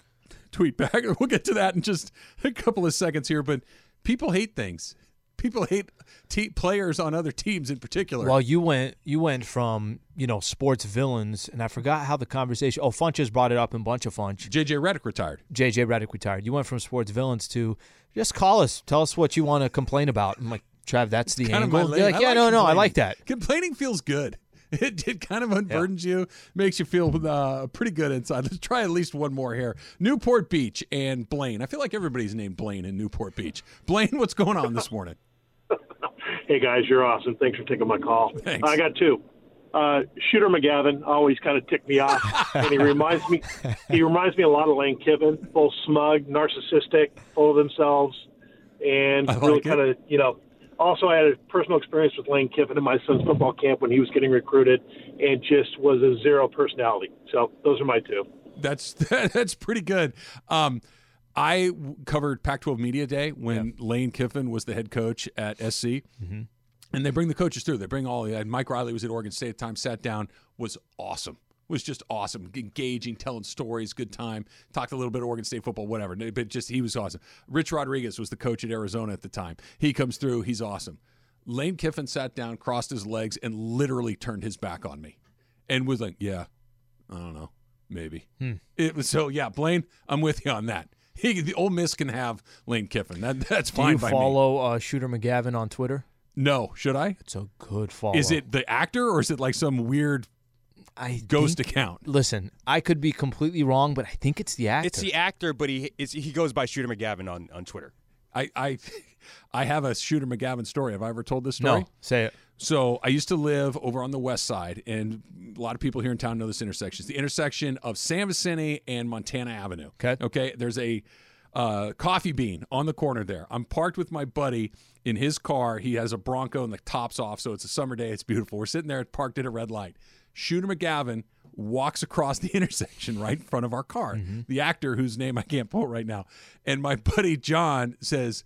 tweet back. We'll get to that in just a couple of seconds here, but people hate things. People hate te- players on other teams in particular. Well, you went you went from you know sports villains, and I forgot how the conversation. Oh, Funches brought it up in bunch of Funch. JJ Redick retired. JJ Redick retired. You went from sports villains to just call us, tell us what you want to complain about. I'm like, Trav, that's the Kind of angle. You're like, yeah, no, no, I like that. Complaining feels good. It, it kind of unburdens you, makes you feel uh, pretty good inside. Let's try at least one more here. Newport Beach and Blaine. I feel like everybody's named Blaine in Newport Beach. Blaine, what's going on this morning? Hey guys, you're awesome. Thanks for taking my call. Thanks. I got two. Uh, Shooter McGavin always kind of ticked me off, and he reminds me he reminds me a lot of Lane Kiffin, both smug, narcissistic, full of themselves, and like really kind of you know. Also, I had a personal experience with Lane Kiffin in my son's football camp when he was getting recruited, and just was a zero personality. So those are my two. That's that's pretty good. Um, I w- covered Pac-12 Media Day when Lane Kiffin was the head coach at SC, and they bring the coaches through. They bring all. And Mike Riley was at Oregon State at the time. Sat down, was awesome. Was just awesome, engaging, telling stories, good time. Talked a little bit of Oregon State football, whatever. But just he was awesome. Rich Rodriguez was the coach at Arizona at the time. He comes through. He's awesome. Lane Kiffin sat down, crossed his legs, and literally turned his back on me, and was like, "Yeah, I don't know, maybe." It was so yeah, Blaine. I'm with you on that. He, the Ole Miss can have Lane Kiffin. That that's Do fine you by me. follow uh, Shooter McGavin on Twitter? No, should I? It's a good follow. Is it the actor or is it like some weird I ghost think- account? Listen, I could be completely wrong, but I think it's the actor. It's the actor, but he it's, he goes by Shooter McGavin on, on Twitter. I I I have a Shooter McGavin story. Have I ever told this story? no, say it. So I used to live over on the west side, and a lot of people here in town know this intersection. It's the intersection of San Vicente and Montana Avenue. Okay. Okay. There's a uh, coffee bean on the corner there. I'm parked with my buddy in his car. He has a Bronco and the top's off, so it's a summer day. It's beautiful. We're sitting there parked at a red light. Shooter McGavin walks across the intersection right in front of our car. Mm-hmm. The actor whose name I can't pull right now. And my buddy John says,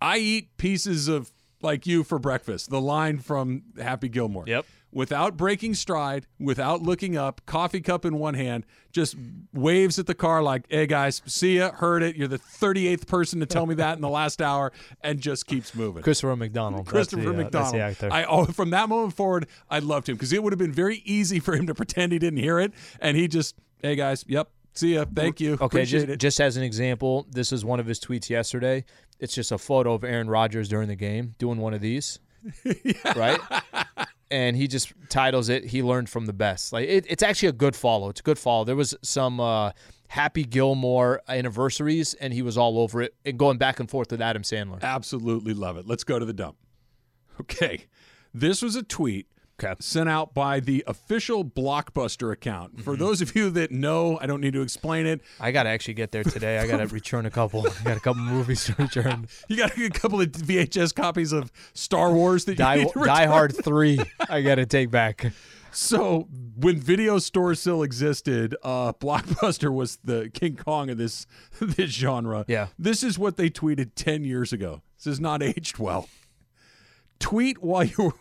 I eat pieces of like you for breakfast. The line from Happy Gilmore. Yep. Without breaking stride, without looking up, coffee cup in one hand, just waves at the car like, "Hey guys, see ya, heard it. You're the 38th person to tell me that in the last hour," and just keeps moving. Christopher McDonald. Christopher the, uh, McDonald. The actor. I oh, from that moment forward, I loved him because it would have been very easy for him to pretend he didn't hear it, and he just, "Hey guys, yep, see ya, thank you, Okay, appreciate just, it." just as an example, this is one of his tweets yesterday. It's just a photo of Aaron Rodgers during the game doing one of these, right? And he just titles it "He learned from the best." Like it, it's actually a good follow. It's a good follow. There was some uh, Happy Gilmore anniversaries, and he was all over it and going back and forth with Adam Sandler. Absolutely love it. Let's go to the dump. Okay. This was a tweet Okay. sent out by the official Blockbuster account. For those of you that know, I don't need to explain it. I gotta actually get there today. I gotta return a couple. I got a couple movies to return. You got a couple of VHS copies of Star Wars that you Die, to Die. Hard Three. I gotta take back. So when video stores still existed, uh, Blockbuster was the King Kong of this this genre. Yeah. This is what they tweeted ten years ago. This is not aged well. Tweet while you're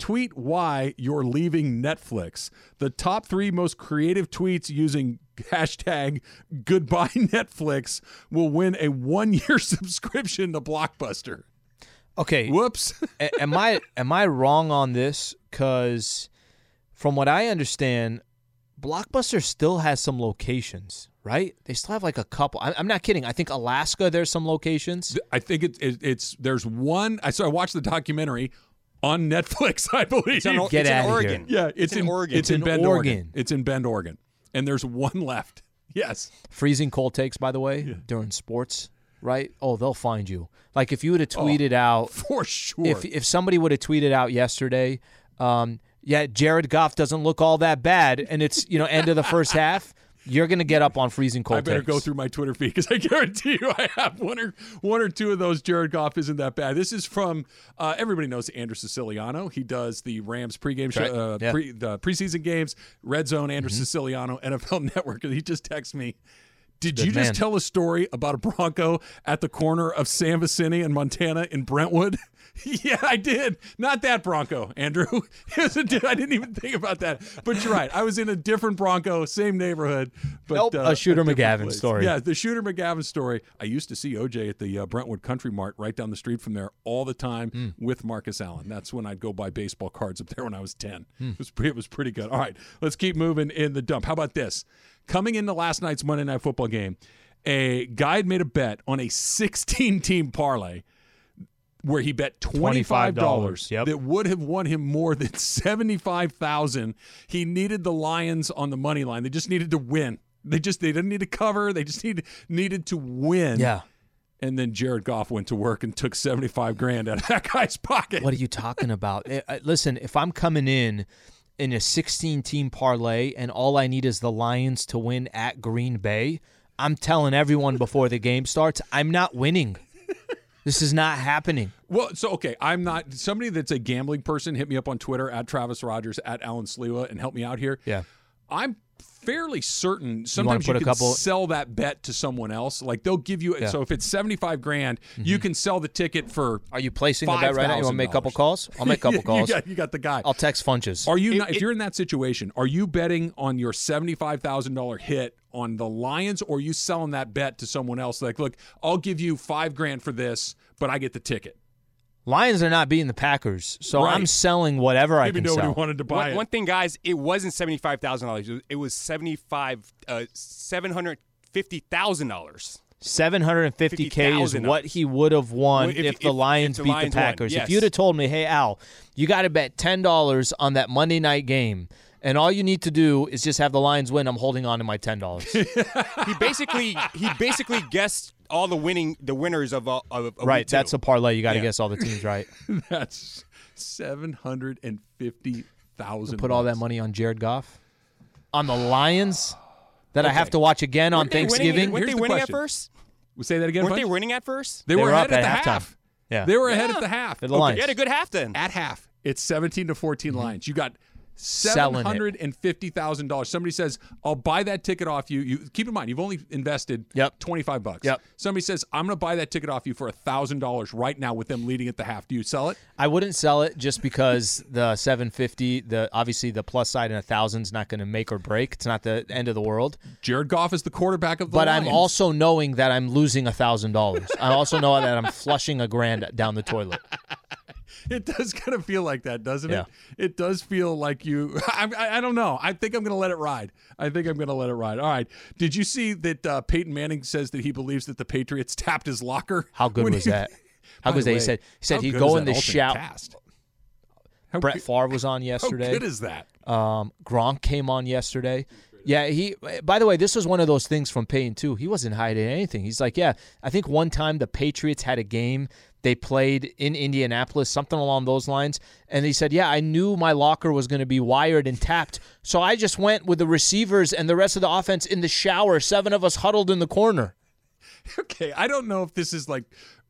tweet why you're leaving Netflix. The top three most creative tweets using hashtag goodbye Netflix will win a one year subscription to Blockbuster. Okay. Whoops. A- am I am I wrong on this? Because from what I understand, Blockbuster still has some locations, right? They still have like a couple. I'm not kidding. I think Alaska. There's some locations. I think it, it, it's there's one. I so I watched the documentary on Netflix. I believe. It's, in, Get it's in outta here. Oregon. yeah, it's, in, Oregon. It's in, in Bend, Oregon. Oregon. It's in Bend, Oregon, and there's one left. Yes, Freezing cold takes, by the way, during sports, right? Oh, they'll find you. Like if you would have tweeted out, for sure. if if somebody would have tweeted out yesterday, um, yeah, Jared Goff doesn't look all that bad, and it's you know end of the first half. You're gonna get up on freezing cold. I better takes. go through my Twitter feed because I guarantee you I have one or one or two of those. Jared Goff isn't that bad. This is from uh, everybody knows Andrew Siciliano. He does the Rams pregame show, uh, Yeah. pre, the preseason games, Red Zone. Andrew Siciliano, NFL Network. And he just texts me. Did Good you just man. tell a story about a Bronco at the corner of San Vicente and Montana in Brentwood? Yeah, I did. Not that Bronco, Andrew. It was a di- I didn't even think about that. But you're right. I was in a different Bronco, same neighborhood. But Nope, uh, a Shooter different McGavin place. story. Yeah, the Shooter McGavin story. I used to see OJ at the uh, Brentwood Country Mart right down the street from there all the time Hmm. with Marcus Allen. That's when I'd go buy baseball cards up there when I was 10. Hmm. It, was pretty, it was pretty good. All right, let's keep moving in the dump. How about this? Coming into last night's Monday Night Football game, a guy had made a bet on a 16 team parlay where he bet $25, $25, yep. that would have won him more than 75,000. He needed the Lions on the money line. They just needed to win. They just they didn't need to cover. They just needed needed to win. Yeah. And then Jared Goff went to work and took 75 grand out of that guy's pocket. What are you talking about? Eh, Listen, if I'm coming in in a 16 team parlay and all I need is the Lions to win at Green Bay, I'm telling everyone before the game starts, I'm not winning. This is not happening. Well, so okay, I'm not somebody that's a gambling person. Hit me up on Twitter at Travis Rogers at Alan Sliwa and help me out here. Yeah. I'm fairly certain sometimes you, put a can couple- sell that bet to someone else. Like they'll give you Yeah. Mm-hmm. so if it's 75 grand, you can sell the ticket for Are you placing the bet right now? You want to make a couple calls? I'll make a couple you calls. got, you got the guy. I'll text Funches. Are you not, if you're in that situation, are you betting on your seventy-five thousand dollar hit on the Lions, or are you selling that bet to someone else? Like, look, I'll give you five grand for this, but I get the ticket. Lions are not beating the Packers, so Right. I'm selling whatever I can nobody sell. wanted to buy One, it. one thing, guys, it wasn't seventy five thousand dollars. It was seventy five, uh, seven hundred fifty thousand dollars. 750k is what he would have won if, if- the if- Lions if the beat Lions the won, Packers. yes. If you'd have told me, "Hey Al, you got to bet ten dollars on that Monday night game," and all you need to do is just have the Lions win, I'm holding on to my ten dollars. He basically he basically guessed all the winning the winners of uh, of, of right, week two. that's a parlay. You got to Yeah. guess all the teams right. That's seven hundred and fifty thousand. Put all that money on Jared Goff, on the Lions that I have to watch again on Weren't they winning- Thanksgiving. Weren't Here's they the winning question. at first? We say that again. Weren't they winning at first? They, They were, were ahead up at, at the halftime. half. Yeah. They were ahead Yeah. at the half. They're the Lions. You had a good half then. At half, it's seventeen to 14 Lions. You got Selling seven hundred and fifty thousand dollars. Somebody says, "I'll buy that ticket off you." You keep in mind, you've only invested Yep. twenty five bucks. Yep. Somebody says, "I'm going to buy that ticket off you for a thousand dollars right now with them leading at the half." Do you sell it? I wouldn't sell it just because the 750, the obviously the plus side and a thousand is not going to make or break. It's not the end of the world. Jared Goff is the quarterback of the But I'm also knowing that I'm losing a thousand dollars. I also know that I'm flushing a grand down the toilet. It does kind of feel like that, doesn't Yeah. it? It does feel like you. I, I, I don't know. I think I'm going to let it ride. I think I'm going to let it ride. All right. Did you see that uh, Peyton Manning says that he believes that the Patriots tapped his locker? How good was he- that? How good was that? He said he said he'd go in the alternate shout. cast? How Brett Favre was on yesterday. How good is that? Um, Gronk came on yesterday. Yeah, he. By the way, this was one of those things from Payne too. He wasn't hiding anything. He's like, yeah, I think one time the Patriots had a game they played in Indianapolis, something along those lines, and he said, yeah, I knew my locker was going to be wired and tapped, so I just went with the receivers and the rest of the offense in the shower. Seven of us huddled in the corner. Okay, I don't know if this is like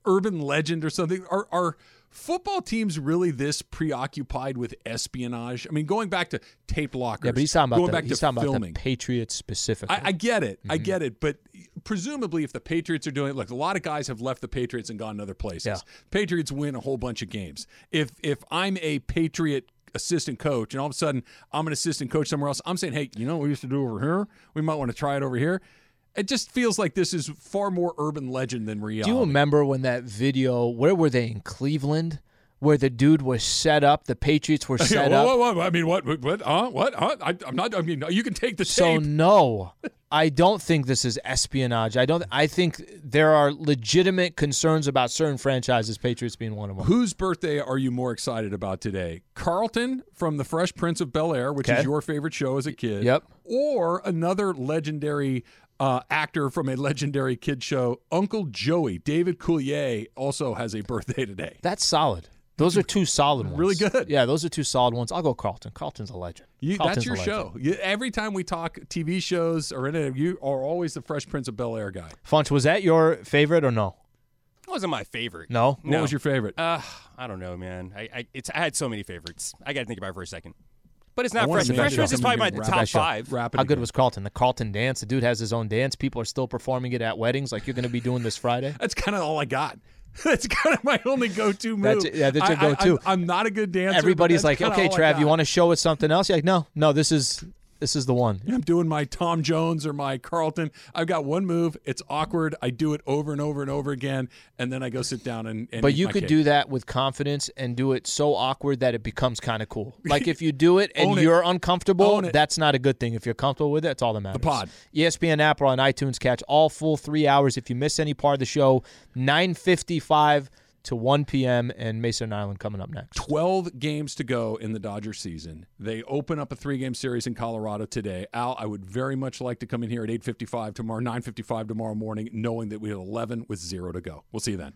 urban legend or something. Are are football teams really this preoccupied with espionage? I mean, going back to tape lockers. Yeah, but he's talking about going the, back he's to talking about filming. the Patriots specifically. I, I get it. I Mm-hmm. get it. But presumably, if the Patriots are doing it, look, a lot of guys have left the Patriots and gone to other places. Yeah. Patriots win a whole bunch of games. If if I'm a Patriot assistant coach and all of a sudden I'm an assistant coach somewhere else, I'm saying, hey, you know what we used to do over here? We might want to try it over here. It just feels like this is far more urban legend than reality. Do you remember when that video? Where were they in Cleveland? Where the dude was set up, the Patriots were Yeah, set whoa, up. I mean, what? What? Huh? What? Huh? I, I'm not. I mean, you can take the So tape. no, I don't think this is espionage. I don't. I think there are legitimate concerns about certain franchises, Patriots being one of them. Whose birthday are you more excited about today? Carlton from The Fresh Prince of Bel Air, which Okay. is your favorite show as a kid. Yep. Or another legendary uh, actor from a legendary kid show, Uncle Joey. David Coulier also has a birthday today. That's solid. Those are two solid ones. Really good. Yeah, those are two solid ones. I'll go Carlton. Carlton's a legend. You, Carlton's that's your show. You, every time we talk TV shows or any, you are always the Fresh Prince of Bel Air guy. Funch, was that your favorite or no? It wasn't my favorite. No. What was your favorite? Uh, I don't know, man. I, I it's I had so many favorites. I got to think about it for a second. But it's not wanna Fresh. make Fresh Prince is probably my top wrap five. Wrap it How good again. was Carlton? The Carlton dance. The dude has his own dance. People are still performing it at weddings, like you're going to be doing this Friday. That's kind of all I got. That's kind of my only go-to move. That's- yeah, that's your I- I- go-to. I'm, I'm not a good dancer. Everybody's like, okay, Trav, you want to show us something else? You're like, no, no, this is this is the one. I'm doing my Tom Jones or my Carlton. I've got one move. It's awkward. I do it over and over and over again, and then I go sit down and. and But you could cake. do that with confidence and do it so awkward that it becomes kind of cool. Like if you do it and you're uncomfortable, that's not a good thing. If you're comfortable with it, that's all that matters. The pod. ESPN app or on iTunes. Catch all full three hours. If you miss any part of the show, 9:55 to 1 p.m. and Mason and Ireland coming up next. 12 games to go in the Dodger season. They open up a three-game series in Colorado today. Al, I would very much like to come in here at 8:55 tomorrow, 9:55 tomorrow morning, knowing that we have 11 with zero to go. We'll see you then.